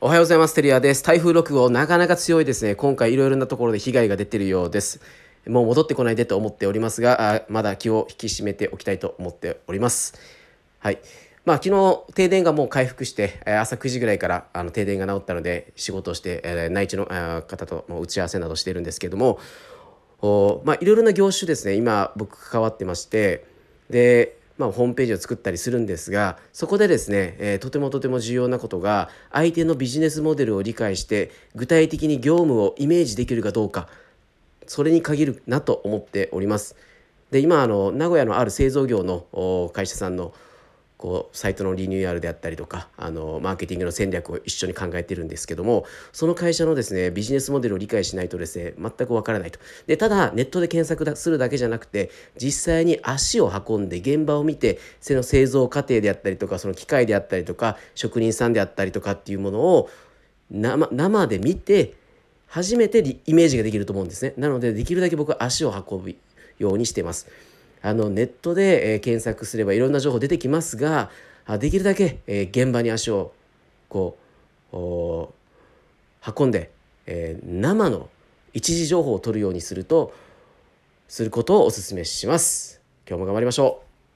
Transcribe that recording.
おはようございます。テリアです。台風6号、なかなか強いですね。今回いろいろなところで被害が出ているようです。もう戻ってこないでと思っておりますが、あまだ気を引き締めておきたいと思っております。はい。まあ、昨日停電がもう回復して朝9時ぐらいからあの停電が治ったので仕事をして、え内地の方と打ち合わせなどしてるんですけどもお、まあ、いろいろな業種ですね今僕関わってましてでまあ、ホームページを作ったりするんですがそこでですね、えー、とてもとても重要なことが相手のビジネスモデルを理解して具体的に業務をイメージできるかどうかそれに限るなと思っております。で今あの名古屋のある製造業の会社さんのこうサイトのリニューアルであったりとかあのマーケティングの戦略を一緒に考えてるんですけどもその会社のですねビジネスモデルを理解しないとですね全くわからないと。でただネットで検索するだけじゃなくて実際に足を運んで現場を見てその製造過程であったりとかその機械であったりとか職人さんであったりとかっていうものを生生で見て初めてイメージができると思うんですね。なのでできるだけ僕は足を運ぶようにしてます。あのネットで、え検索すればいろんな情報出てきますができるだけ、え現場に足をこう運んで、え生の一時情報を取るようにするとすることをお勧めします。今日も頑張りましょう。